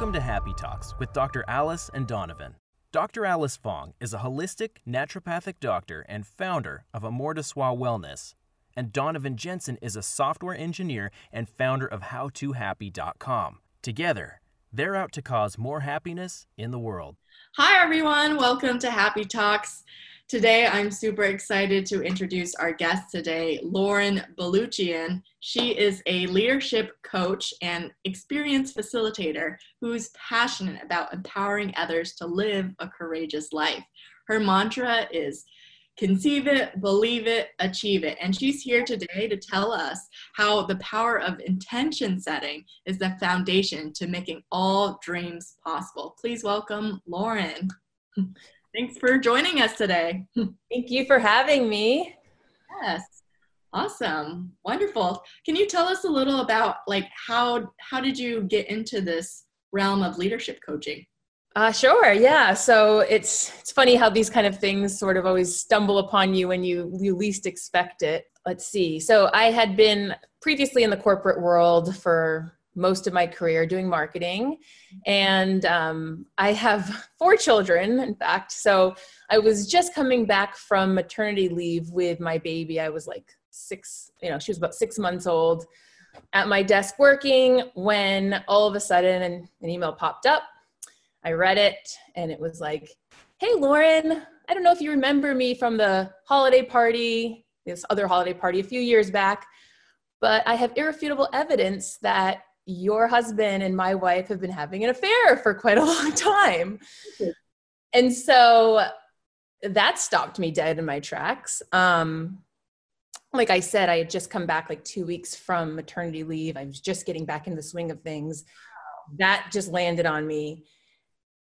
Welcome to Happy Talks with Dr. Alice and Donovan. Dr. Alice Fong is a holistic naturopathic doctor and founder of Amor de Wellness. And Donovan Jensen is a software engineer and founder of HowToHappy.com. Together, they're out to cause more happiness in the world. Hi, everyone. Welcome to Happy Talks. Today, I'm super excited to introduce our guest today, Lauren Baluchian. She is a leadership coach and experience facilitator who's passionate about empowering others to live a courageous life. Her mantra is conceive it, believe it, achieve it. And she's here today to tell us how the power of intention setting is the foundation to making all dreams possible. Please welcome Lauren. Thanks for joining us today. Thank you for having me. Yes. Awesome. Wonderful. Can you tell us a little about like how how did you get into this realm of leadership coaching? Uh, sure. Yeah. So it's it's funny how these kind of things sort of always stumble upon you when you you least expect it. Let's see. So I had been previously in the corporate world for most of my career doing marketing. And um, I have four children, in fact. So I was just coming back from maternity leave with my baby. I was like six, you know, she was about six months old at my desk working when all of a sudden an, an email popped up. I read it and it was like, Hey, Lauren, I don't know if you remember me from the holiday party, this other holiday party a few years back, but I have irrefutable evidence that your husband and my wife have been having an affair for quite a long time. And so that stopped me dead in my tracks. Um, like I said, I had just come back like two weeks from maternity leave. I was just getting back into the swing of things. That just landed on me.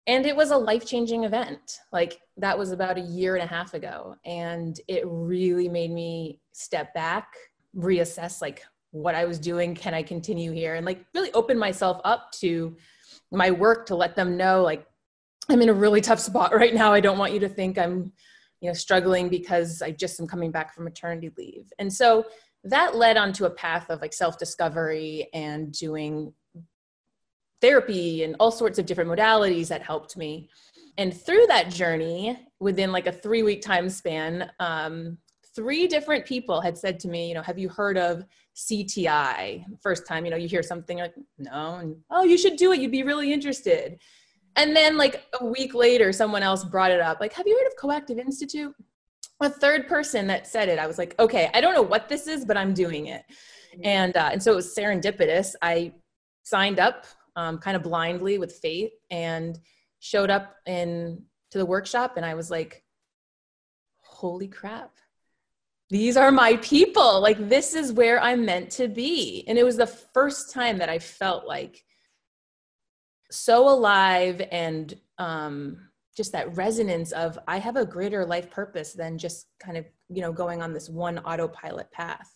And it was a life changing event. Like that was about a year and a half ago. And it really made me step back, reassess like what I was doing. Can I continue here? And like really open myself up to my work to let them know like I'm in a really tough spot right now. I don't want you to think I'm, you know, struggling because I just am coming back from maternity leave. And so that led onto a path of like self-discovery and doing therapy and all sorts of different modalities that helped me. And through that journey, within like a three week time span, um, three different people had said to me, you know, have you heard of CTI? First time, you know, you hear something like, no, and oh, you should do it. You'd be really interested. And then like a week later, someone else brought it up, like, have you heard of Coactive Institute? A third person that said it, I was like, okay, I don't know what this is, but I'm doing it. Mm-hmm. And uh, and so it was serendipitous. I signed up um, kind of blindly with faith and showed up in to the workshop, and I was like, holy crap these are my people. Like, this is where I'm meant to be. And it was the first time that I felt like so alive and um, just that resonance of I have a greater life purpose than just kind of, you know, going on this one autopilot path.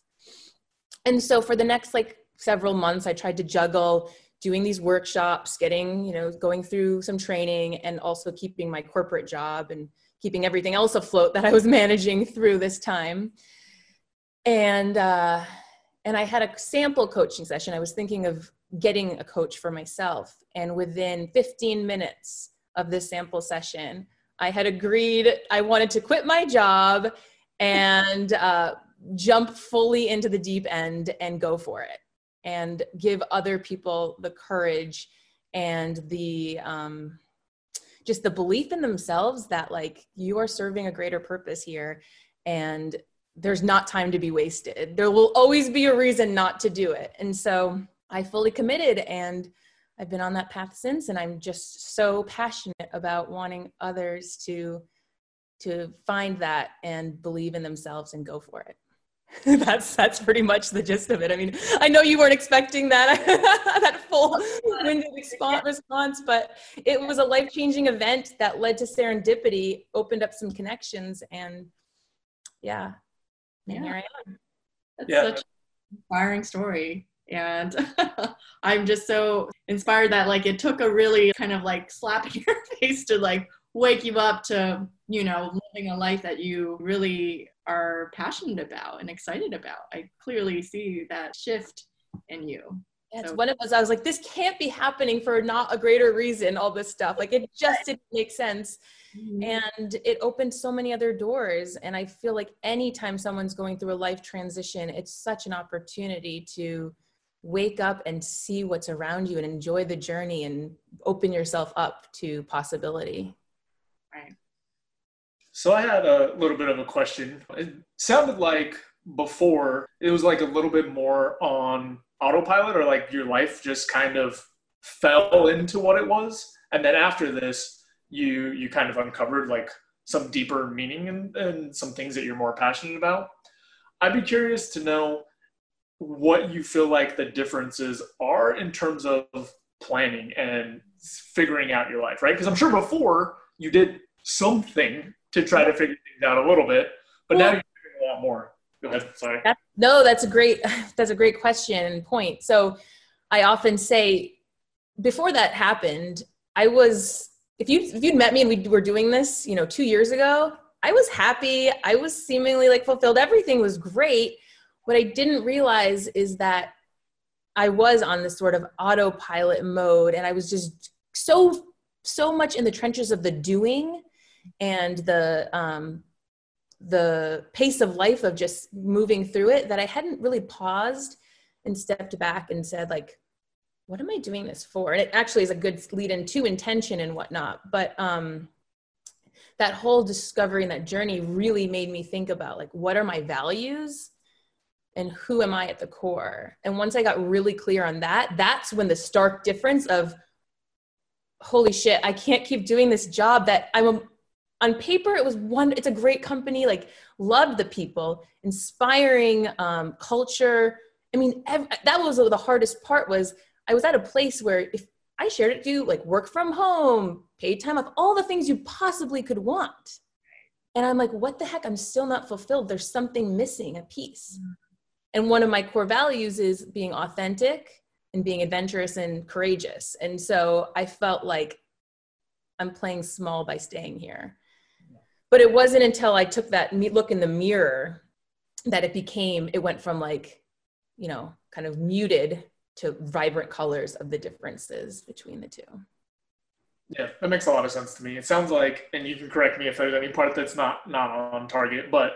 And so for the next like several months, I tried to juggle doing these workshops, getting, you know, going through some training and also keeping my corporate job and keeping everything else afloat that I was managing through this time. And uh, and I had a sample coaching session. I was thinking of getting a coach for myself, and within 15 minutes of this sample session, I had agreed I wanted to quit my job and uh, jump fully into the deep end and go for it, and give other people the courage and the um, just the belief in themselves that like you are serving a greater purpose here and there's not time to be wasted. There will always be a reason not to do it. And so i fully committed and i've been on that path since and i'm just so passionate about wanting others to to find that and believe in themselves and go for it that's that's pretty much the gist of it. I mean, I know you weren't expecting that that full winded response, but it was a life changing event that led to serendipity, opened up some connections, and yeah, yeah. here I am. That's yeah. such an inspiring story. And I'm just so inspired that like it took a really kind of like slap in your face to like wake you up to, you know, living a life that you really are passionate about and excited about. I clearly see that shift in you. Yeah, it's so. one of those. I was like, this can't be happening for not a greater reason. All this stuff, like it just didn't make sense, mm-hmm. and it opened so many other doors. And I feel like anytime someone's going through a life transition, it's such an opportunity to wake up and see what's around you and enjoy the journey and open yourself up to possibility. So I had a little bit of a question. It sounded like before it was like a little bit more on autopilot or like your life just kind of fell into what it was. And then after this you you kind of uncovered like some deeper meaning and some things that you're more passionate about. I'd be curious to know what you feel like the differences are in terms of planning and figuring out your life right? Because i'm sure before you did something to try to figure things out a little bit but well, now you're figuring a lot more Go ahead. Sorry. That's, no, that's a great that's a great question and point. So I often say before that happened, I was if you if you'd met me and we were doing this, you know, 2 years ago, I was happy. I was seemingly like fulfilled. Everything was great. What I didn't realize is that I was on this sort of autopilot mode and I was just so so much in the trenches of the doing and the um the pace of life of just moving through it that I hadn't really paused and stepped back and said like what am I doing this for? And it actually is a good lead into intention and whatnot. But um, that whole discovery and that journey really made me think about like what are my values and who am I at the core? And once I got really clear on that, that's when the stark difference of holy shit, I can't keep doing this job that I'm on paper it was one it's a great company like loved the people inspiring um, culture. I mean ev- that was the hardest part was i was at a place where if i shared it to you like work from home paid time off all the things you possibly could want. And i'm like what the heck? I'm still not fulfilled. There's something missing a piece. Mm-hmm. and one of my core values is being authentic and being adventurous and courageous. And so i felt like i'm playing small by staying here but it wasn't until I took that look in the mirror that it became, it went from like, you know, kind of muted to vibrant colors of the differences between the two. Yeah, that makes a lot of sense to me. It sounds like, and you can correct me if there's any part that's not not on target, but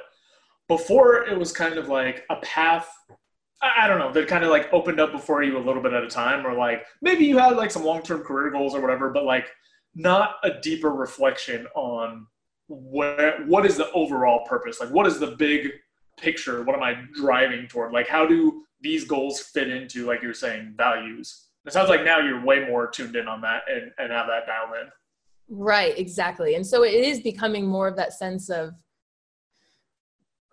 before it was kind of like a path. I don't know that kind of like opened up before you a little bit at a time, or like maybe you had like some long term career goals or whatever, but like not a deeper reflection on where what is the overall purpose? Like what is the big picture? What am i driving toward? Like how do these goals fit into like you're saying values? It sounds like now you're way more tuned in on that and, and have that dialed in. Right exactly. And so it is becoming more of that sense of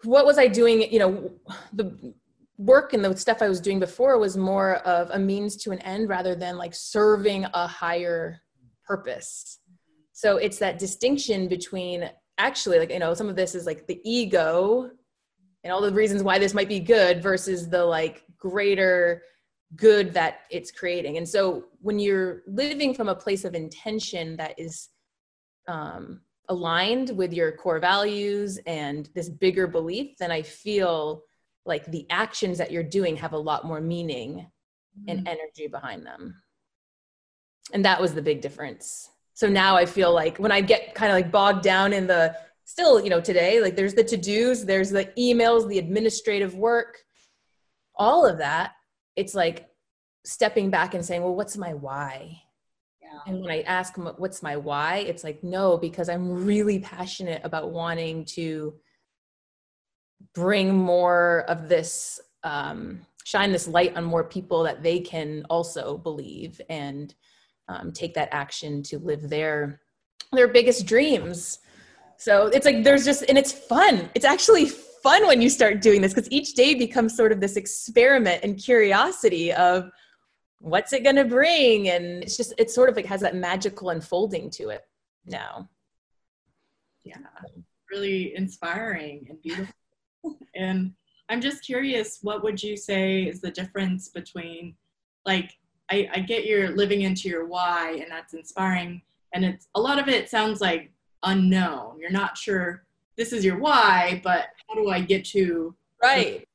what was i doing you know the work and the stuff i was doing before was more of a means to an end rather than like serving a higher purpose so it's that distinction between actually like you know some of this is like the ego and all the reasons why this might be good versus the like greater good that it's creating. And so when you're living from a place of intention that is um, aligned with your core values and this bigger belief then i feel like the actions that you're doing have a lot more meaning mm-hmm. and energy behind them. And that was the big difference so now i feel like when i get kind of like bogged down in the still you know today like there's the to-dos there's the emails the administrative work all of that it's like stepping back and saying well what's my why yeah. and when i ask what's my why it's like no because i'm really passionate about wanting to bring more of this um, shine this light on more people that they can also believe and um, take that action to live their their biggest dreams. So it's like there's just and it's fun. It's actually fun when you start doing this because each day becomes sort of this experiment and curiosity of what's it going to bring? And it's just it sort of like has that magical unfolding to it now. Yeah. Really inspiring and beautiful. And i'm just curious what would you say is the difference between like I, I get you're living into your why and that's inspiring and it's a lot of it sounds like unknown you're not sure this is your why but how do i get to right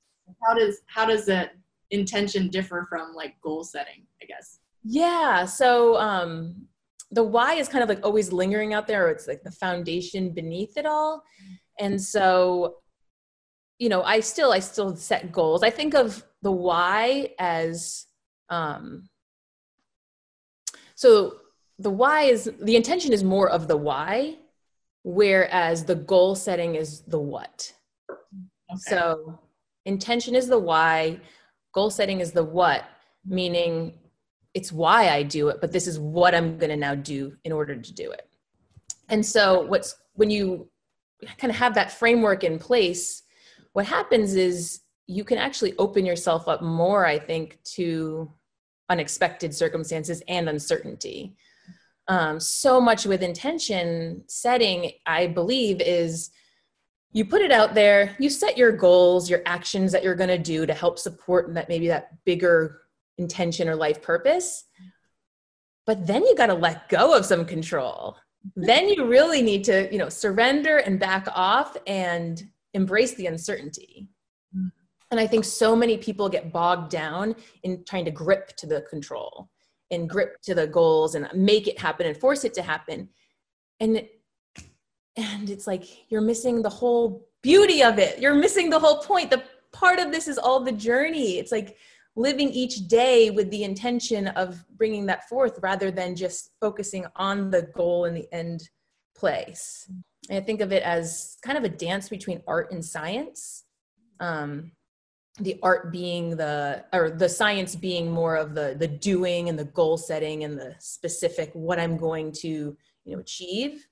how does how does that intention differ from like goal setting, I guess? Yeah. So um, the why is kind of like always lingering out there, or it's like the foundation beneath it all. And so, you know, I still I still set goals. I think of the why as um, so the why is the intention is more of the why, whereas the goal setting is the what. Okay. So intention is the why, goal setting is the what, meaning it's why I do it, but this is what I'm going to now do in order to do it. And so what's when you kind of have that framework in place, what happens is you can actually open yourself up more, I think, to unexpected circumstances and uncertainty. Um, so much with intention setting, I believe, is you put it out there, you set your goals, your actions that you're going to do to help support that maybe that bigger intention or life purpose. But then you got to let go of some control. Then you really need to, you know, surrender and back off and embrace the uncertainty. And I think so many people get bogged down in trying to grip to the control and grip to the goals and make it happen and force it to happen. And and it's like you're missing the whole beauty of it. You're missing the whole point. The part of this is all the journey. It's like living each day with the intention of bringing that forth rather than just focusing on the goal in the end place. And I think of it as kind of a dance between art and science. Um, the art being the or the science being more of the the doing and the goal setting and the specific what I'm going to you know achieve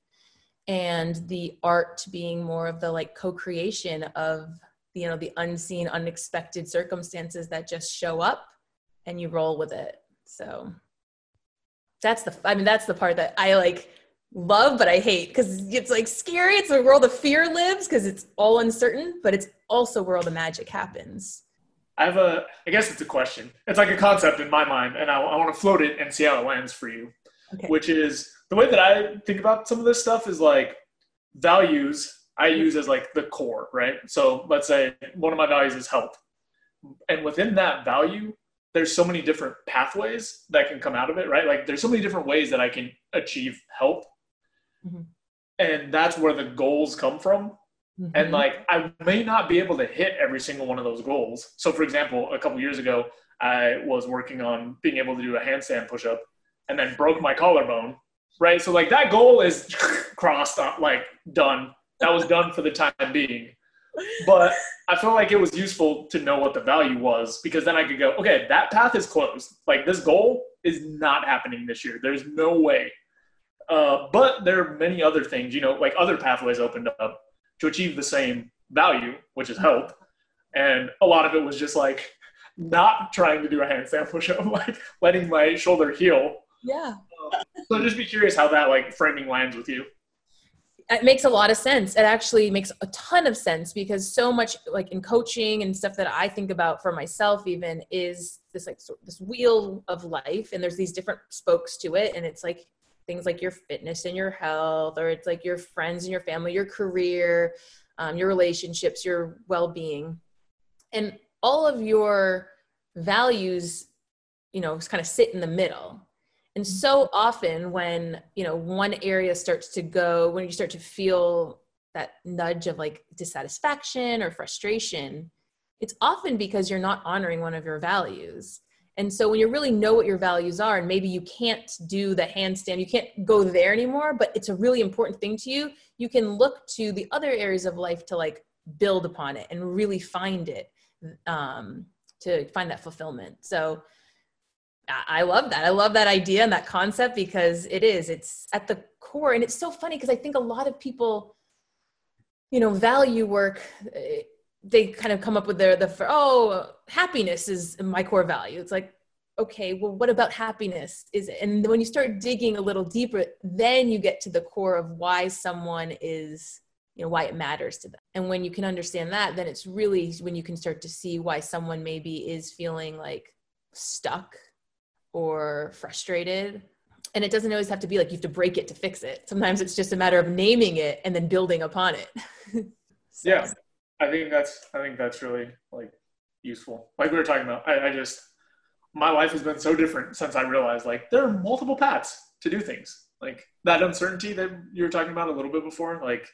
and the art being more of the like co-creation of you know the unseen unexpected circumstances that just show up and you roll with it. So that's the i mean that's the part that i like love but i hate because it's like scary it's a world of fear lives because it's all uncertain but it's also where all the magic happens i have a i guess it's a question it's like a concept in my mind and i, I want to float it and see how it lands for you okay. which is the way that i think about some of this stuff is like values I mm-hmm. use as like the core, right? So let's say one of my values is health. And within that value, there's so many different pathways that can come out of it, right? Like there's so many different ways that I can achieve health. Mm-hmm. And that's where the goals come from. Mm-hmm. And like I may not be able to hit every single one of those goals. So for example, a couple years ago, I was working on being able to do a handstand push up and then broke my collarbone, right? So like that goal is crossed, like done that was done for the time being. But I felt like it was useful to know what the value was because then I could go, okay, that path is closed. Like this goal is not happening this year. There's no way. Uh, but there are many other things, you know, like other pathways opened up to achieve the same value, which is health. And a lot of it was just like not trying to do a handstand push-up, like letting my shoulder heal. Yeah. Uh, so just be curious how that like framing lands with you it makes a lot of sense. It actually makes a ton of sense because so much like in coaching and stuff that I think about for myself even is this like this wheel of life and there's these different spokes to it and it's like things like your fitness and your health or it's like your friends and your family, your career, um, your relationships, your well-being. And all of your values, you know, kind of sit in the middle and so often when, you know, one area starts to go, when you start to feel that nudge of like dissatisfaction or frustration, it's often because you're not honoring one of your values. And so when you really know what your values are, and maybe you can't do the handstand, you can't go there anymore, but it's a really important thing to you, you can look to the other areas of life to like build upon it and really find it um, to find that fulfillment. So I love that. I love that idea and that concept because it is, it's at the core. And it's so funny because I think a lot of people, you know, value work, eh, they kind of come up with their, the, oh, happiness is my core value. It's like, okay, well, what about happiness? Is it? And when you start digging a little deeper, then you get to the core of why someone is, you know, why it matters to them. And when you can understand that, then it's really when you can start to see why someone maybe is feeling like stuck or frustrated. And it doesn't always have to be like you have to break it to fix it. Sometimes it's just a matter of naming it and then building upon it. so. Yeah. I think that's I think that's really like useful. Like we were talking about, I, I just my life has been so different since I realized like there are multiple paths to do things. Like that uncertainty that you were talking about a little bit before, like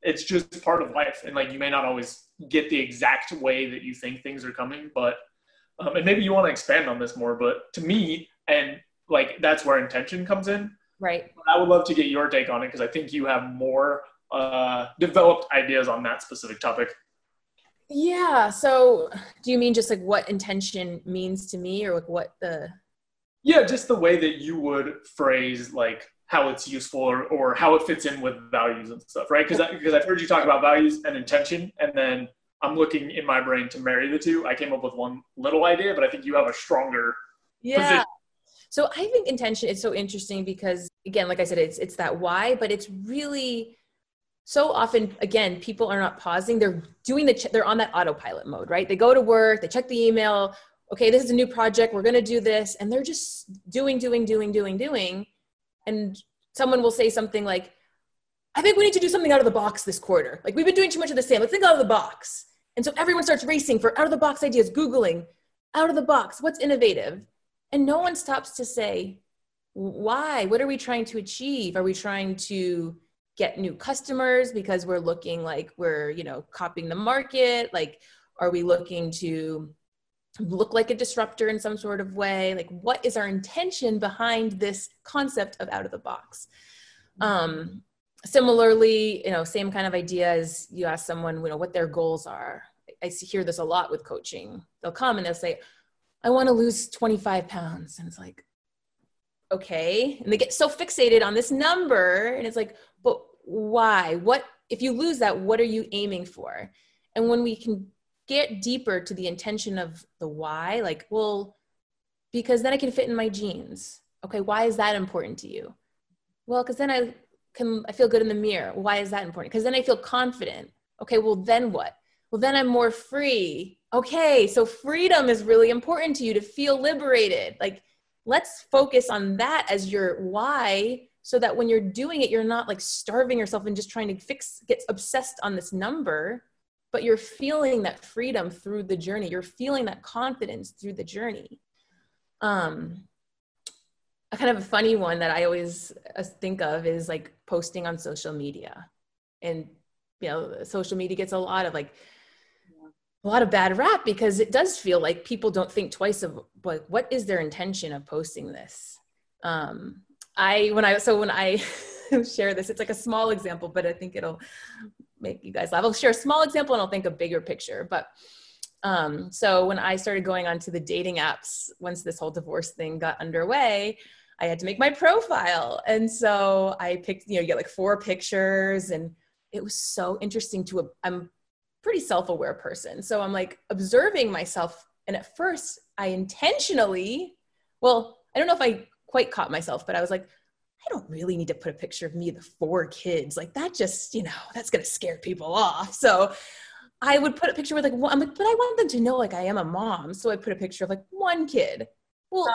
it's just part of life, and like you may not always get the exact way that you think things are coming, but um, and maybe you want to expand on this more. But to me, and like that's where intention comes in. Right. I would love to get your take on it because I think you have more uh, developed ideas on that specific topic. Yeah. So, do you mean just like what intention means to me, or like what the? Yeah, just the way that you would phrase like how it's useful or, or how it fits in with values and stuff, right? Because because I've heard you talk about values and intention, and then I'm looking in my brain to marry the two. I came up with one little idea, but I think you have a stronger yeah. position. So I think intention is so interesting because again, like I said, it's it's that why, but it's really so often again people are not pausing. They're doing the ch- they're on that autopilot mode right? They go to work they check the email okay this is a new project we're going to do this and they're just doing doing doing doing doing and someone will say something like i think we need to do something out of the box this quarter. Like we've been doing too much of the same. Let's think out of the box. And so everyone starts racing for out of the box ideas googling out of the box what's innovative? And no one stops to say why? What are we trying to achieve? Are we trying to get new customers because we're looking like we're you know copying the market? Like are we looking to look like a disruptor in some sort of way? Like what is our intention behind this concept of out of the box? Um, similarly you know same kind of idea as you ask someone you know what their goals are. I hear this a lot with coaching. They'll come and they'll say i want to lose 25 pounds. And it's like okay. And they get so fixated on this number and it's like but why? What if you lose that what are you aiming for? And when we can get deeper to the intention of the why like well because then i can fit in my jeans okay why is that important to you? Well because then i can i feel good in the mirror. Why is that important? Because then i feel confident. Okay well then what? Well then i'm more free. Okay so freedom is really important to you to feel liberated. Like let's focus on that as your why so that when you're doing it you're not like starving yourself and just trying to fix get obsessed on this number but you're feeling that freedom through the journey. You're feeling that confidence through the journey. Um a kind of a funny one that i always uh, think of is like posting on social media. And you know social media gets a lot of like a lot of bad rap because it does feel like people don't think twice of like what is their intention of posting this? Um I when I so when I share this, it's like a small example, but I think it'll make you guys laugh. I'll share a small example and I'll think a bigger picture. But um, so when I started going onto the dating apps, once this whole divorce thing got underway, I had to make my profile. And so I picked, you know, you get like four pictures and it was so interesting to, I'm pretty self-aware person. So I'm like observing myself. And at first I intentionally, well, I don't know if I quite caught myself, but I was like, I don't really need to put a picture of me, the four kids. Like that just, you know, that's going to scare people off. So I would put a picture with like, one, I'm like, but I want them to know like I am a mom. So I put a picture of like one kid. Well,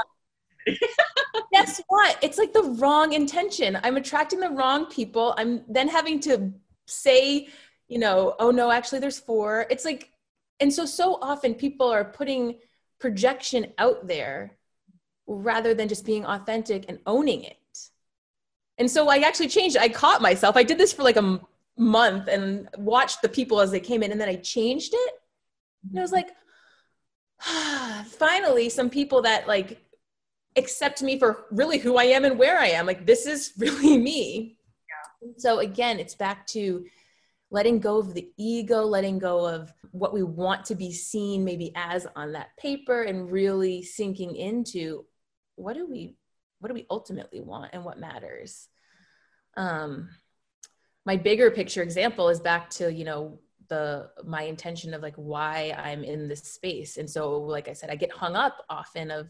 guess what? It's like the wrong intention. I'm attracting the wrong people. I'm then having to say, you know, oh no, actually there's four. It's like, and so, so often people are putting projection out there rather than just being authentic and owning it. And so I actually changed. I caught myself. I did this for like a month and watched the people as they came in, and then I changed it. And I was like, ah, finally, some people that like accept me for really who I am and where I am. Like, this is really me. Yeah. So again, it's back to letting go of the ego, letting go of what we want to be seen maybe as on that paper, and really sinking into what do we what do we ultimately want and what matters? Um my bigger picture example is back to you know the my intention of like why i'm in this space. And so like i said i get hung up often of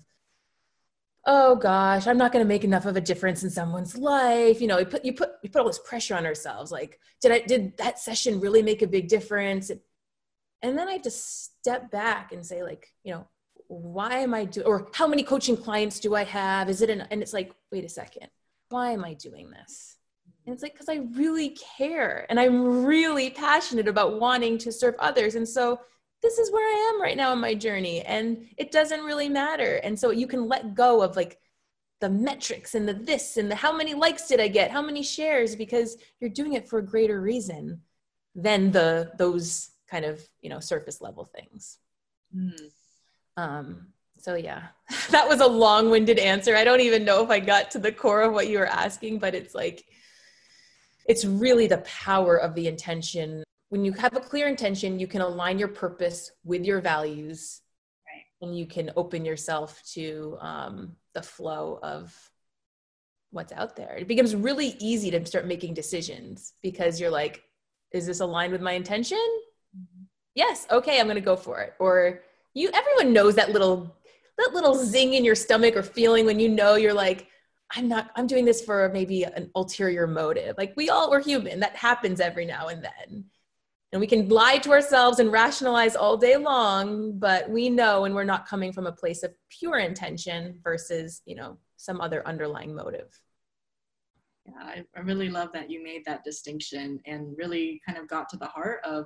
oh gosh i'm not going to make enough of a difference in someone's life. You know you put you put you put all this pressure on ourselves. Like did i did that session really make a big difference? And then i just step back and say like you know why am I doing, or how many coaching clients do I have? Is it an, and it's like, wait a second, why am I doing this? And it's like, because I really care and I'm really passionate about wanting to serve others. And so this is where I am right now in my journey and it doesn't really matter. And so you can let go of like the metrics and the this and the how many likes did I get, how many shares because you're doing it for a greater reason than the those kind of, you know, surface level things. Mm. Um so yeah. that was a long-winded answer. I don't even know if I got to the core of what you were asking, but it's like it's really the power of the intention when you have a clear intention, you can align your purpose with your values, right. and you can open yourself to um, the flow of what's out there. It becomes really easy to start making decisions because you're like, is this aligned with my intention? Mm-hmm. Yes. Okay, I'm going to go for it. Or you, everyone knows that little that little zing in your stomach or feeling when you know you're like, I'm not, I'm doing this for maybe an ulterior motive. Like we all, we're human. That happens every now and then. And we can lie to ourselves and rationalize all day long, but we know when we're not coming from a place of pure intention versus, you know, some other underlying motive. Yeah, I, I really love that you made that distinction and really kind of got to the heart of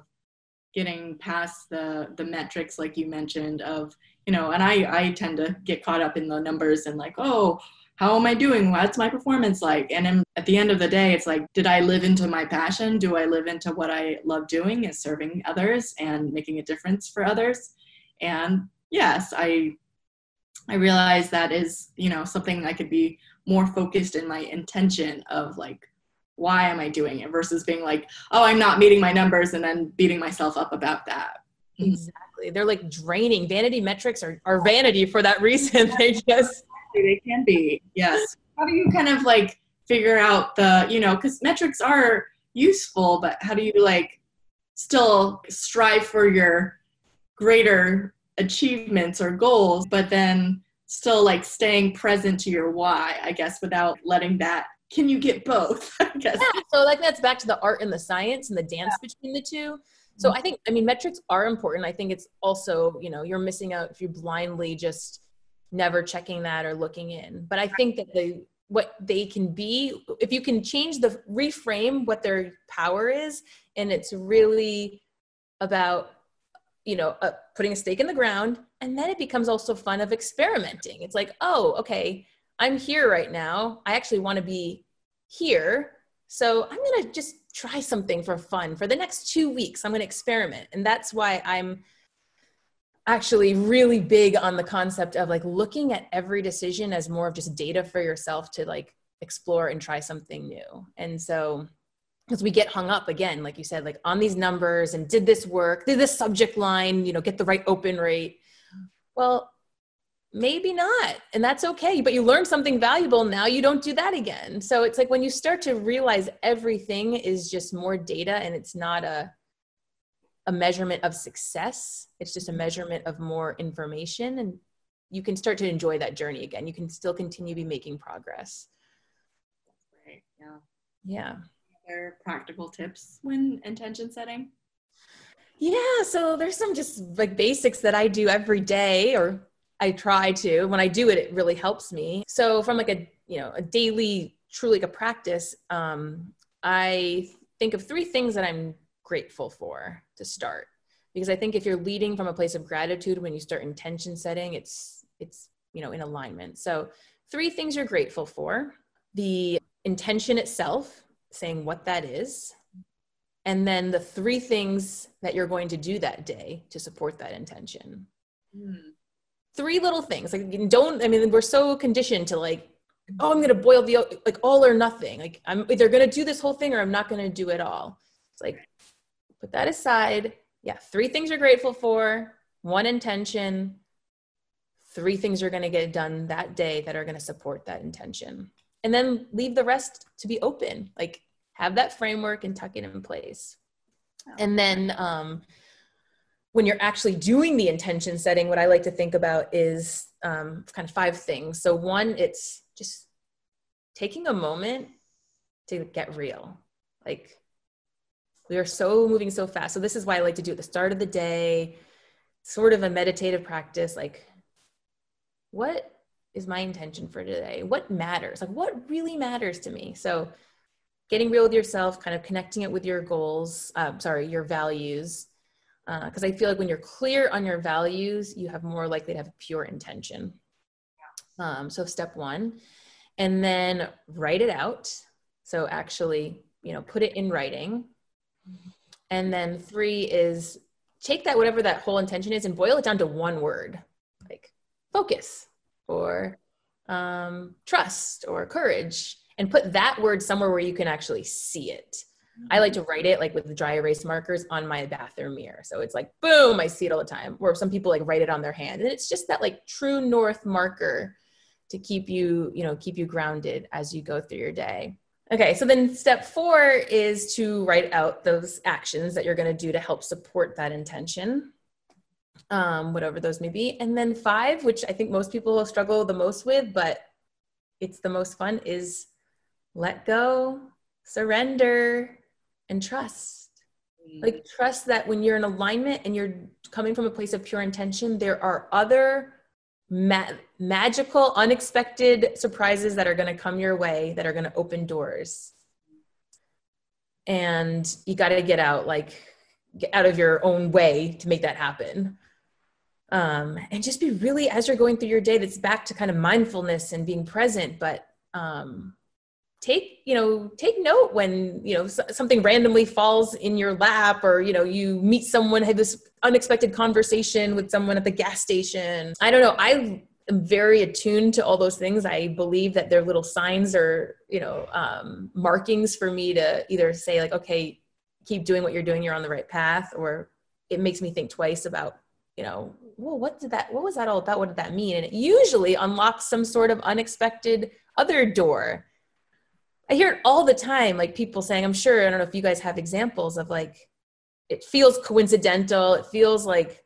getting past the the metrics like you mentioned of you know and i i tend to get caught up in the numbers and like oh how am I doing? What's my performance like? And at the end of the day, it's like, did I live into my passion? Do I live into what I love doing is serving others and making a difference for others? And yes, I I realize that is, you know, something I could be more focused in my intention of like, why am I doing it versus being like, oh, I'm not meeting my numbers and then beating myself up about that. Exactly. They're like draining. Vanity metrics are, are vanity for that reason. They just they can be. Yes. How do you kind of like figure out the, you know, because metrics are useful, but how do you like still strive for your greater achievements or goals, but then still like staying present to your why, I guess, without letting that can you get both? I guess. Yeah, so like that's back to the art and the science and the dance yeah. between the two. So mm-hmm. I think I mean metrics are important. I think it's also, you know, you're missing out if you're blindly just never checking that or looking in. But I think that the what they can be, if you can change the reframe what their power is, and it's really about you know uh, putting a stake in the ground, and then it becomes also fun of experimenting. It's like, oh, okay, I'm here right now. I actually want to be here. So I'm going to just try something for fun for the next two weeks. I'm going to experiment. And that's why I'm actually really big on the concept of like looking at every decision as more of just data for yourself to like explore and try something new. And so because we get hung up again like you said like on these numbers and did this work did this subject line you know get the right open rate well maybe not and that's okay but you learned something valuable now you don't do that again. So it's like when you start to realize everything is just more data and it's not a a measurement of success it's just a measurement of more information and you can start to enjoy that journey again. You can still continue to be making progress. That's great yeah. Yeah other practical tips when intention setting? Yeah so there's some just like basics that i do every day or i try to when i do it it really helps me. So from like a you know a daily truly like a practice um i think of three things that i'm grateful for to start. Because i think if you're leading from a place of gratitude when you start intention setting it's it's you know in alignment. So three things you're grateful for. The intention itself saying what that is. And then the three things that you're going to do that day to support that intention. Mm. Three little things like don't i mean we're so conditioned to like oh i'm going to boil the like all or nothing like i'm either going to do this whole thing or i'm not going to do it all it's like put that aside. Yeah, three things you're grateful for, one intention, three things you're going to get done that day that are going to support that intention. And then leave the rest to be open. Like have that framework and tuck it in place. And then um, when you're actually doing the intention setting, what I like to think about is um, kind of five things. So, one, it's just taking a moment to get real. Like, we are so moving so fast. So this is why I like to do at the start of the day, sort of a meditative practice. Like, what is my intention for today? What matters? Like, what really matters to me? So, getting real with yourself, kind of connecting it with your goals. Uh, sorry, your values. Because uh, I feel like when you're clear on your values, you have more likely to have pure intention. Um, so step one, and then write it out. So actually, you know, put it in writing. And then three is take that whatever that whole intention is and boil it down to one word, like focus or um, trust or courage, and put that word somewhere where you can actually see it. I like to write it like with dry erase markers on my bathroom mirror. So it's like, boom, I see it all the time. Or some people like write it on their hand. And it's just that like true north marker to keep you, you know, keep you grounded as you go through your day. Okay, so then step four is to write out those actions that you're going to do to help support that intention, um, whatever those may be. And then five, which I think most people struggle the most with, but it's the most fun, is let go, surrender, and trust. Mm. Like, trust that when you're in alignment and you're coming from a place of pure intention, there are other ma- magical, unexpected surprises that are going to come your way that are going to open doors. And you got to get out, like, get out of your own way to make that happen. Um, and just be really, as you're going through your day, that's back to kind of mindfulness and being present, but um, take you know take note when you know something randomly falls in your lap or you know you meet someone have this unexpected conversation with someone at the gas station. I don't know. I am very attuned to all those things. I believe that they're little signs or you know um, markings for me to either say like okay keep doing what you're doing. You're on the right path. Or it makes me think twice about you know well what did that what was that all about? What did that mean? And it usually unlocks some sort of unexpected other door I hear it all the time, like people saying, I'm sure, I don't know if you guys have examples of like, it feels coincidental. It feels like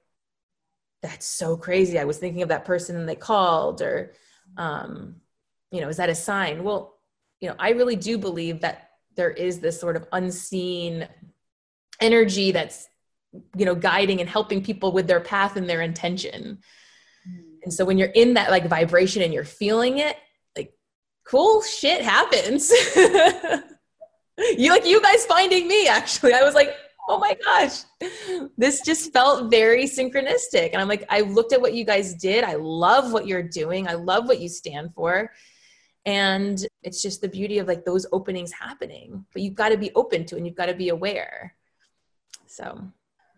that's so crazy. I was thinking of that person and they called, or, um, you know, is that a sign? Well, you know, I really do believe that there is this sort of unseen energy that's, you know, guiding and helping people with their path and their intention. Mm. And so when you're in that like vibration and you're feeling it, cool shit happens. you like you guys finding me actually. I was like, oh my gosh, this just felt very synchronistic. And I'm like, I looked at what you guys did. I love what you're doing. I love what you stand for. And it's just the beauty of like those openings happening. But you've got to be open to and you've got to be aware. So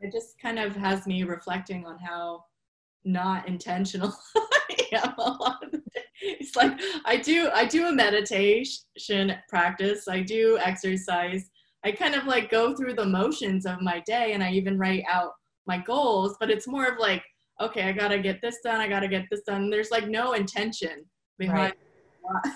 it just kind of has me reflecting on how not intentional I am a lot of the. It's like I do I do a meditation practice, I do exercise. I kind of like go through the motions of my day and I even write out my goals, but it's more of like, okay, I gotta get this done, I gotta get this done. There's like no intention behind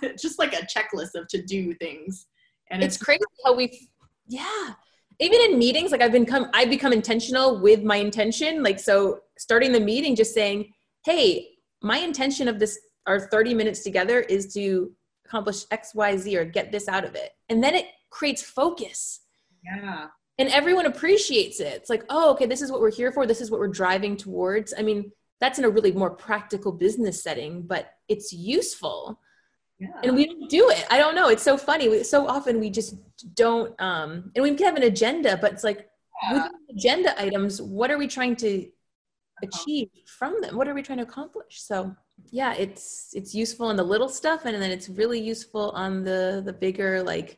right. just like a checklist of to do things. And it's, it's crazy how we yeah even in meetings like i've become i've become intentional with my intention like so starting the meeting just saying hey my intention of this our 30 minutes together is to accomplish xyz or get this out of it. And then it creates focus. Yeah. And everyone appreciates it. It's like oh okay this is what we're here for. This is what we're driving towards. I mean that's in a really more practical business setting but it's useful. Yeah. and we don't do it. I don't know. It's so funny. We, so often we just don't um and we can have an agenda but it's like yeah. agenda items what are we trying to uh-huh. achieve from them? What are we trying to accomplish? So yeah it's it's useful in the little stuff and then it's really useful on the the bigger like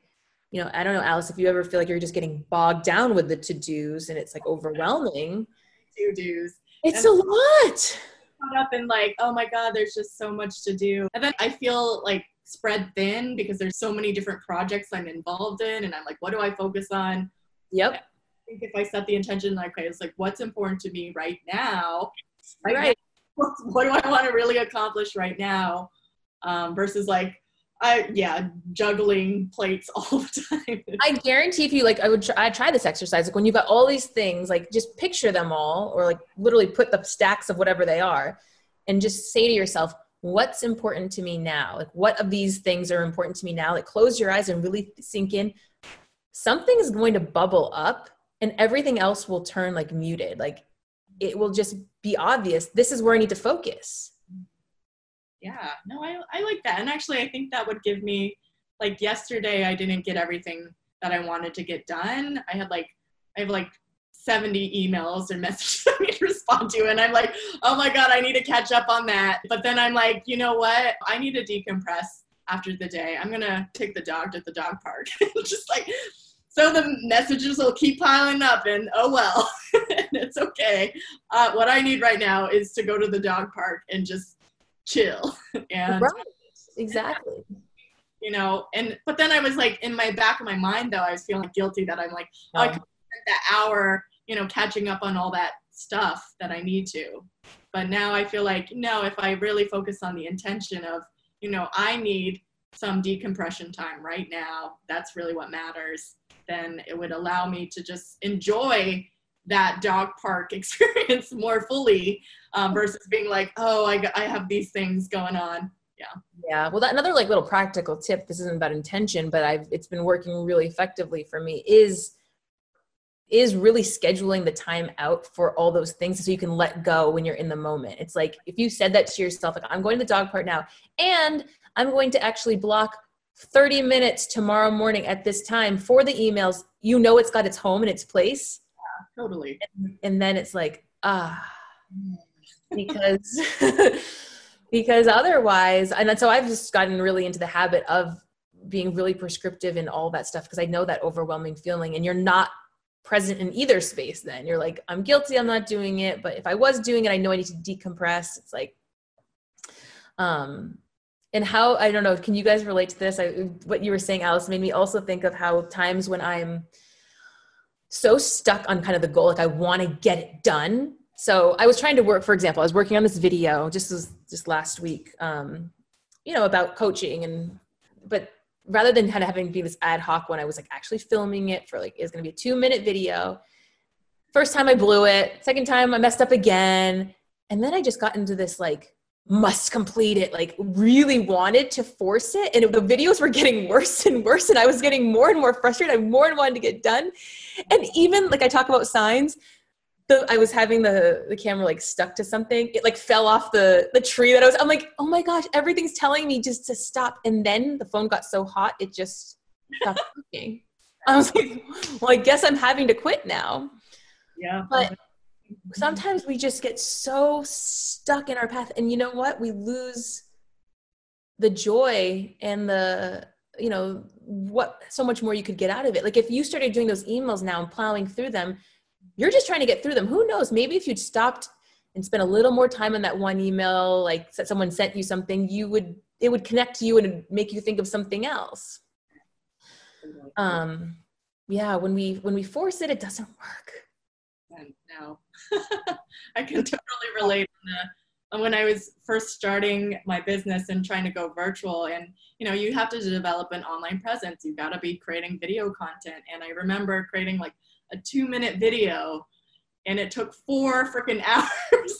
you know i don't know alice if you ever feel like you're just getting bogged down with the to-dos and it's like overwhelming to-dos it's and a lot caught up in like, oh my God, there's just so much to do. And then I feel like spread thin because there's so many different projects I'm involved in. And I'm like, what do I focus on? Yep. I think if I set the intention, like, okay, it's like, what's important to me right now? Right. right. What do I want to really accomplish right now? Um, versus like, I yeah, juggling plates all the time. I guarantee if you like, I would try, I try this exercise. Like when you've got all these things, like just picture them all, or like literally put the stacks of whatever they are, and just say to yourself, "What's important to me now? Like what of these things are important to me now?" Like close your eyes and really sink in. Something is going to bubble up, and everything else will turn like muted. Like it will just be obvious. This is where I need to focus yeah no I, I like that and actually i think that would give me like yesterday i didn't get everything that i wanted to get done i had like i have like 70 emails or messages I need to respond to. And I'm like, oh my God, I need to catch up on that. But then I'm like, you know what? I need to decompress after the day. I'm going to take the dog to the dog park. Just like, so the messages will keep piling up and oh well, it's okay. Uh, what I need right now is to go to the dog park and just chill. And right. exactly. You know, and but then I was like in my back of my mind though, I was feeling guilty that I'm like, oh, I spend that hour you know, catching up on all that stuff that I need to. But now I feel like, no, if I really focus on the intention of, you know, I need some decompression time right now, that's really what matters, then it would allow me to just enjoy that dog park experience more fully um, versus being like, oh, I, I have these things going on. Yeah. Yeah. Well, that another like little practical tip. This isn't about intention, but I've it's been working really effectively for me. Is is really scheduling the time out for all those things so you can let go when you're in the moment. It's like if you said that to yourself, like, I'm going to the dog park now, and I'm going to actually block 30 minutes tomorrow morning at this time for the emails, you know it's got its home and its place. Yeah, totally. And, and then it's like, ah, because because otherwise, and so I've just gotten really into the habit of being really prescriptive in all that stuff because I know that overwhelming feeling, and you're not present in either space then you're like i'm guilty i'm not doing it but if i was doing it i know i need to decompress it's like um and how i don't know can you guys relate to this I, what you were saying alice made me also think of how times when i'm so stuck on kind of the goal like i want to get it done so i was trying to work for example i was working on this video just as just last week um you know about coaching and but rather than kind of having to be this ad hoc one, I was like actually filming it for like it's gonna be a two minute video. First time I blew it. Second time I messed up again. And then I just got into this like must complete it, like really wanted to force it. And the videos were getting worse and worse. And I was getting more and more frustrated. I more and wanted to get done. And even like I talk about signs, the, I was having the the camera like stuck to something. It like fell off the the tree that I was. I'm like, oh my gosh, everything's telling me just to stop. And then the phone got so hot, it just stopped working. I was like, well, I guess I'm having to quit now. Yeah. But sometimes we just get so stuck in our path, and you know what? We lose the joy and the you know what so much more you could get out of it. Like if you started doing those emails now and plowing through them you're just trying to get through them. Who knows? Maybe if you'd stopped and spent a little more time on that one email, like someone sent you something, you would it would connect to you and make you think of something else. Um, yeah, when we when we force it, it doesn't work. No, I can totally relate. when I was first starting my business and trying to go virtual, and you know, you have to develop an online presence. You've got to be creating video content. And I remember creating like a two minute video and it took four freaking hours.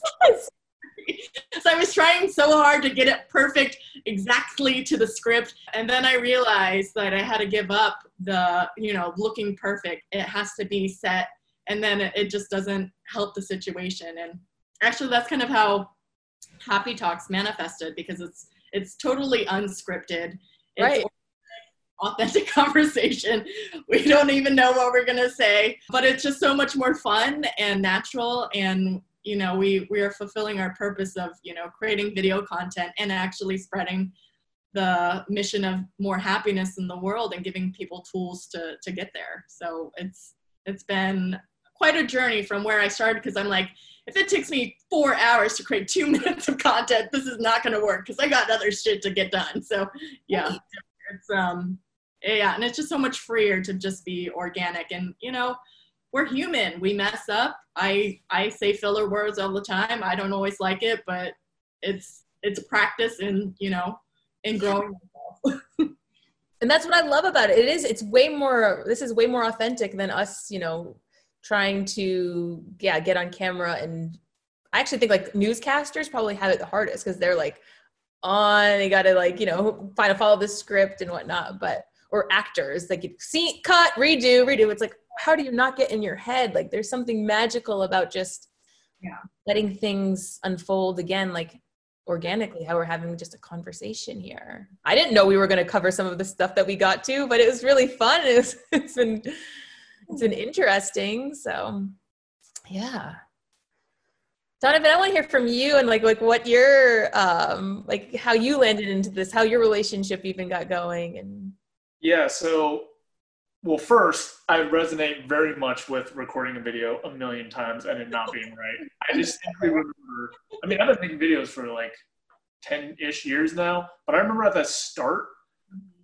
so I was trying so hard to get it perfect exactly to the script. And then I realized that I had to give up the, you know, looking perfect. It has to be set. And then it just doesn't help the situation. And actually, that's kind of how Happy Talks manifested because it's it's totally unscripted. It's right authentic conversation. We don't even know what we're going to say, but it's just so much more fun and natural and you know, we we are fulfilling our purpose of, you know, creating video content and actually spreading the mission of more happiness in the world and giving people tools to to get there. So it's it's been quite a journey from where I started because I'm like, if it takes me four hours to create two minutes of content, this is not going to work because I got other shit to get done. So yeah, it's um yeah and it's just so much freer to just be organic and you know we're human we mess up. I i say filler words all the time i don't always like it but it's it's a practice in you know in growing and that's what i love about it it is it's way more this is way more authentic than us you know trying to yeah get on camera and i actually think like newscasters probably have it the hardest because they're like on they gotta like you know find to follow the script and whatnot but or actors like you see cut redo redo. It's like how do you not get in your head? Like there's something magical about just yeah. letting things unfold again like organically how we're having just a conversation here. I didn't know we were going to cover some of the stuff that we got to but it was really fun. It was, it's been it's been interesting so Yeah. Donovan, I want to hear from you and like like what your um like how you landed into this, how your relationship even got going and Yeah, so well first I resonate very much with recording a video a million times and it not being right. I just distinctly remember I mean I've been making videos for like 10-ish years now, but I remember at the start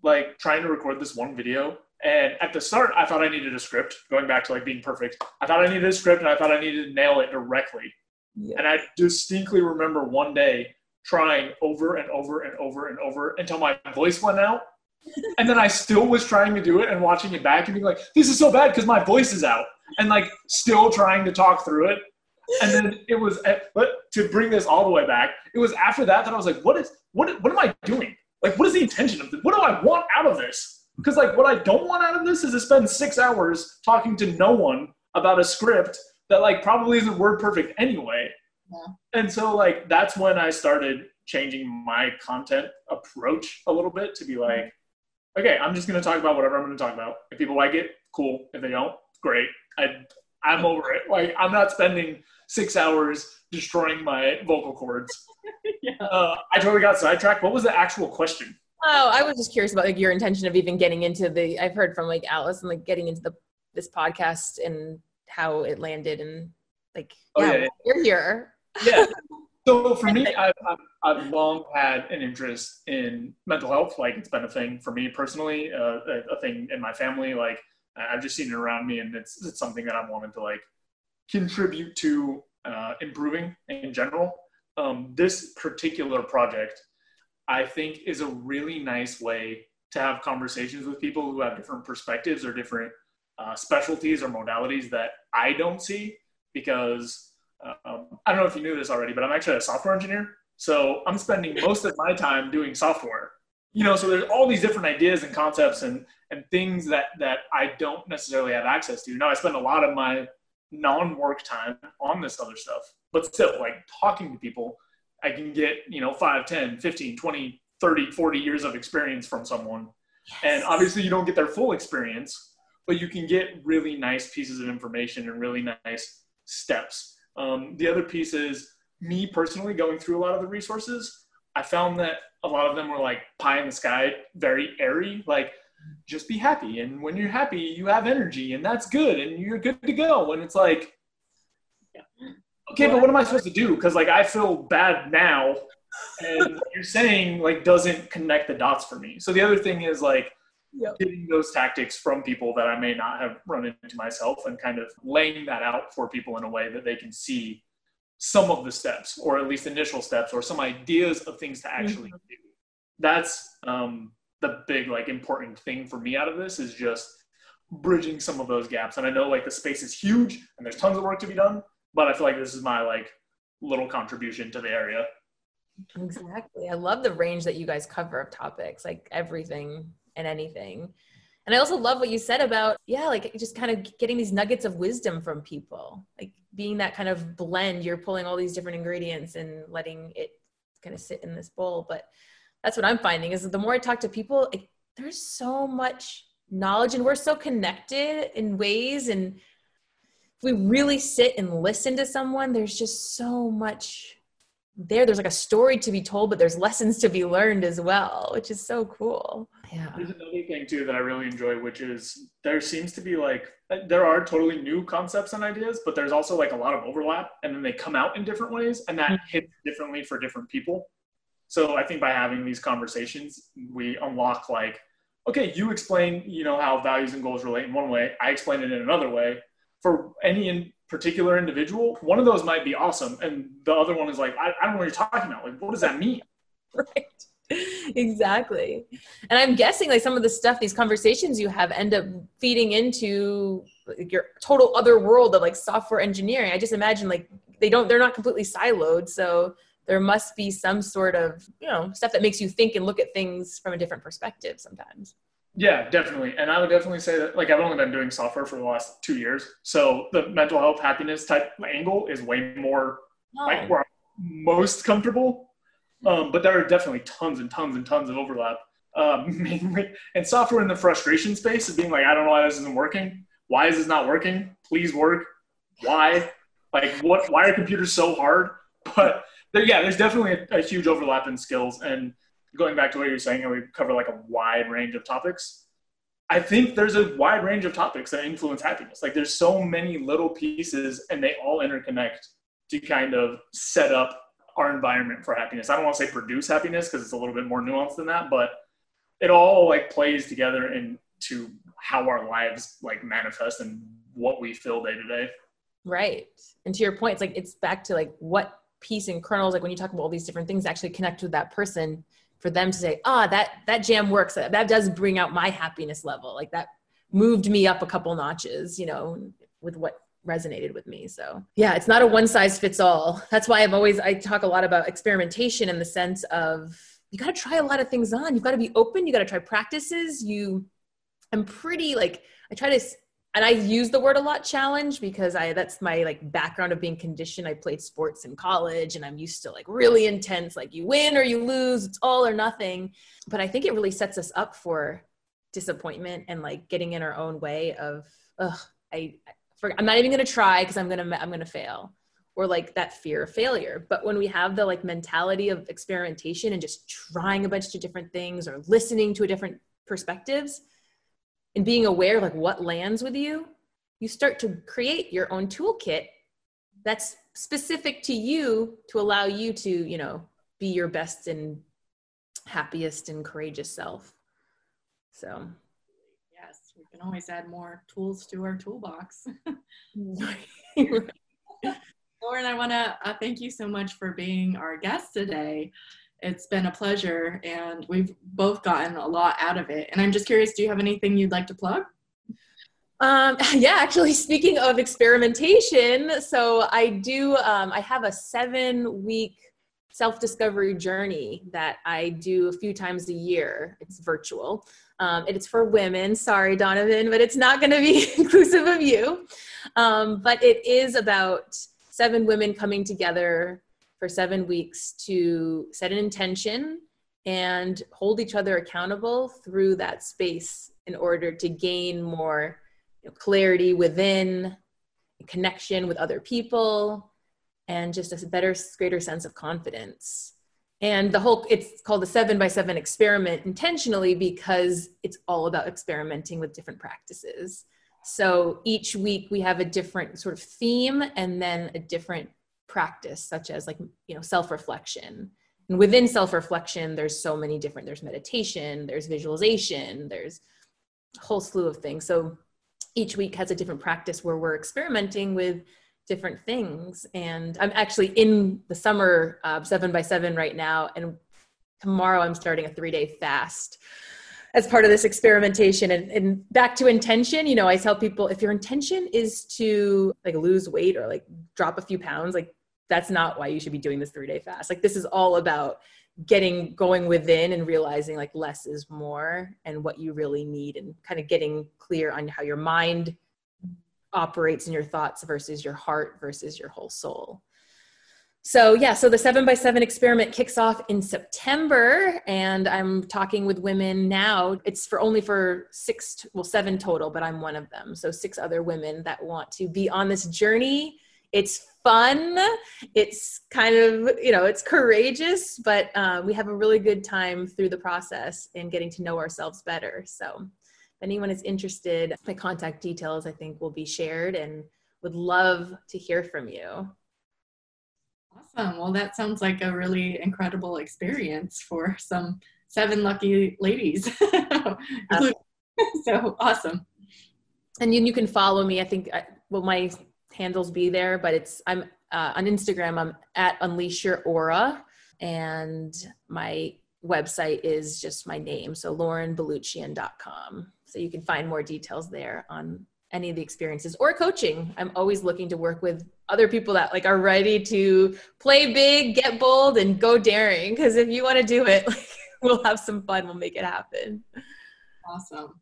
like trying to record this one video and at the start I thought I needed a script, going back to like being perfect. I thought I needed a script and I thought I needed to nail it directly. yeah. And I distinctly remember one day trying over and over and over and over until my voice went out. And then I still was trying to do it and watching it back and being like, this is so bad because my voice is out. And like still trying to talk through it. And then it was, at, but to bring this all the way back, it was after that that I was like, what is, what, what am I doing? Like, what is the intention of this? What do I want out of this? Because like what I don't want out of this is to spend six hours talking to no one about a script that like probably isn't word perfect anyway. Yeah. And so like that's when I started changing my content approach a little bit to be like, okay, I'm just gonna talk about whatever I'm gonna talk about. If people like it, cool. If they don't, great. I I'm over it. Like I'm not spending six hours destroying my vocal cords. Yeah. Uh, I totally got sidetracked. What was the actual question? Oh, I was just curious about like your intention of even getting into the I've heard from like Alice and like getting into the this podcast and how it landed and like Oh, yeah, yeah, you're here. yeah. So for me, I've, I've, I've long had an interest in mental health. Like it's been a thing for me personally, uh, a, a thing in my family. Like I've just seen it around me, and it's it's something that I'm wanted to like contribute to uh, improving in general. Um, this particular project, I think, is a really nice way to have conversations with people who have different perspectives or different uh, specialties or modalities that I don't see because um, I don't know if you knew this already, but I'm actually a software engineer. So I'm spending most of my time doing software. You know, so there's all these different ideas and concepts and and things that that I don't necessarily have access to. Now I spend a lot of my non-work time on this other stuff, but still like talking to people, I can get, you know, 5, 10, 15, 20, 30, 40 years of experience from someone. And obviously you don't get their full experience, but you can get really nice pieces of information and really nice steps. Um, the other piece is me personally going through a lot of the resources. I found that a lot of them were like pie in the sky, very airy, like just be happy. And when you're happy, you have energy, and that's good, and you're good to go. And it's like, okay, but what am I supposed to do? Because like I feel bad now, and what you're saying like doesn't connect the dots for me. So the other thing is like Yep. getting those tactics from people that I may not have run into myself and kind of laying that out for people in a way that they can see some of the steps or at least initial steps or some ideas of things to actually do. That's um, the big like important thing for me out of this is just bridging some of those gaps. And I know like the space is huge and there's tons of work to be done, but I feel like this is my like little contribution to the area. Exactly. I love the range that you guys cover of topics, like everything and anything. And I also love what you said about, yeah, like just kind of getting these nuggets of wisdom from people, like being that kind of blend. You're pulling all these different ingredients and letting it kind of sit in this bowl. But that's what I'm finding is the more I talk to people, there's so much knowledge and we're so connected in ways. And if we really sit and listen to someone, there's just so much there there's like a story to be told but there's lessons to be learned as well which is so cool yeah There's another thing too that I really enjoy, which is there seems to be like uh, there are totally new concepts and ideas, but there's also like a lot of overlap, and then they come out in different ways, and that mm-hmm. hits differently for different people. So I think by having these conversations, we unlock like, okay, you explain, you know, how values and goals relate in one way. I explain it in another way. For any in particular individual, one of those might be awesome, and the other one is like, I, I don't know what you're talking about. Like, what does that mean? right exactly and i'm guessing like some of the stuff these conversations you have end up feeding into like, your total other world of like software engineering i just imagine like they don't they're not completely siloed so there must be some sort of you know stuff that makes you think and look at things from a different perspective sometimes Yeah, definitely. And I would definitely say that, like, I've only been doing software for the last two years. So the mental health, happiness type angle is way more like where I'm most comfortable. Um, but there are definitely tons and tons and tons of overlap. Um, mainly, and software in the frustration space of being like, I don't know why this isn't working. Why is this not working? Please work. Why? Like, what? Why are computers so hard? But there, yeah, there's definitely a, a huge overlap in skills. And going back to what you were saying, and we cover like a wide range of topics. I think there's a wide range of topics that influence happiness. Like, there's so many little pieces, and they all interconnect to kind of set up our environment for happiness. I don't want to say produce happiness because it's a little bit more nuanced than that, but it all like plays together into how our lives like manifest and what we feel day to day. Right. And to your point, it's like it's back to like what piece and kernels, like when you talk about all these different things, actually connect with that person for them to say, ah, oh, that that jam works. That, does bring out my happiness level. Like that moved me up a couple notches, you know, with what resonated with me. So yeah, it's not a one size fits all. That's why I've always I talk a lot about experimentation in the sense of you got to try a lot of things on. You've got to be open. You got to try practices. You, I'm pretty like I try to, and I use the word a lot challenge because I that's my like background of being conditioned. I played sports in college, and I'm used to like really intense, like you win or you lose. It's all or nothing. But I think it really sets us up for disappointment and like getting in our own way of, ugh, I, I I'm not even gonna try because I'm gonna I'm gonna fail or like that fear of failure. But when we have the like mentality of experimentation and just trying a bunch of different things or listening to a different perspectives and being aware of like what lands with you, you start to create your own toolkit that's specific to you to allow you to, you know, be your best and happiest and courageous self. So, yes, we can always add more tools to our toolbox. Lauren, I want to uh, thank you so much for being our guest today. It's been a pleasure, and we've both gotten a lot out of it. And I'm just curious, do you have anything you'd like to plug? Um, yeah, actually, speaking of experimentation, so I do, um, I have a seven week self discovery journey that I do a few times a year. It's virtual. Um, it's for women. Sorry, Donovan, but it's not going to be inclusive of you. Um, but it is about seven women coming together for seven weeks to set an intention and hold each other accountable through that space in order to gain more you know, clarity within connection with other people and just a better greater sense of confidence. And the whole it's called the seven by seven experiment intentionally because it's all about experimenting with different practices. So each week we have a different sort of theme and then a different practice, such as like, you know, self reflection. And within self reflection, there's so many different, there's meditation, there's visualization, there's a whole slew of things. So each week has a different practice where we're experimenting with different things. And I'm actually in the summer uh, seven by seven right now. And tomorrow I'm starting a three day fast as part of this experimentation. And, and back to intention you know i tell people if your intention is to like lose weight or like drop a few pounds like that's not why you should be doing this three day fast. Like this is all about getting going within and realizing like less is more and what you really need and kind of getting clear on how your mind operates in your thoughts versus your heart versus your whole soul so yeah so the seven by seven experiment kicks off in september and i'm talking with women now. It's for only for six well seven total but i'm one of them. So six other women that want to be on this journey. It's fun. It's kind of you know it's courageous but uh, we have a really good time through the process and getting to know ourselves better. So if anyone is interested my contact details i think will be shared and would love to hear from you Awesome. Well, that sounds like a really incredible experience for some seven lucky ladies. so awesome. And you, you can follow me. I think, well, my handles be there, but it's, I'm uh, on Instagram, I'm at Unleash Your Aura. And my website is just my name. So laurenbaluchian.com. So you can find more details there on any of the experiences or coaching. I'm always looking to work with other people that like are ready to play big, get bold, and go daring. Because if you want to do it, like, we'll have some fun. We'll make it happen. Awesome.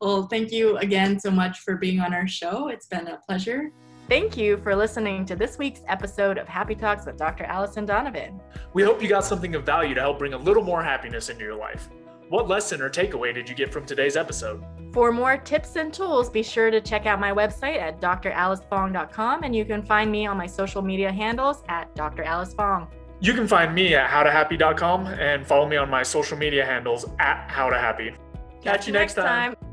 Well, thank you again so much for being on our show. It's been a pleasure. Thank you for listening to this week's episode of Happy Talks with Dr. Alice and Donovan. We hope you got something of value to help bring a little more happiness into your life. What lesson or takeaway did you get from today's episode? For more tips and tools, be sure to check out my website at dralicefong.com and you can find me on my social media handles at drAliceFong. You can find me at howtohappy.com and follow me on my social media handles at howtohappy. Catch, Catch you next time. time.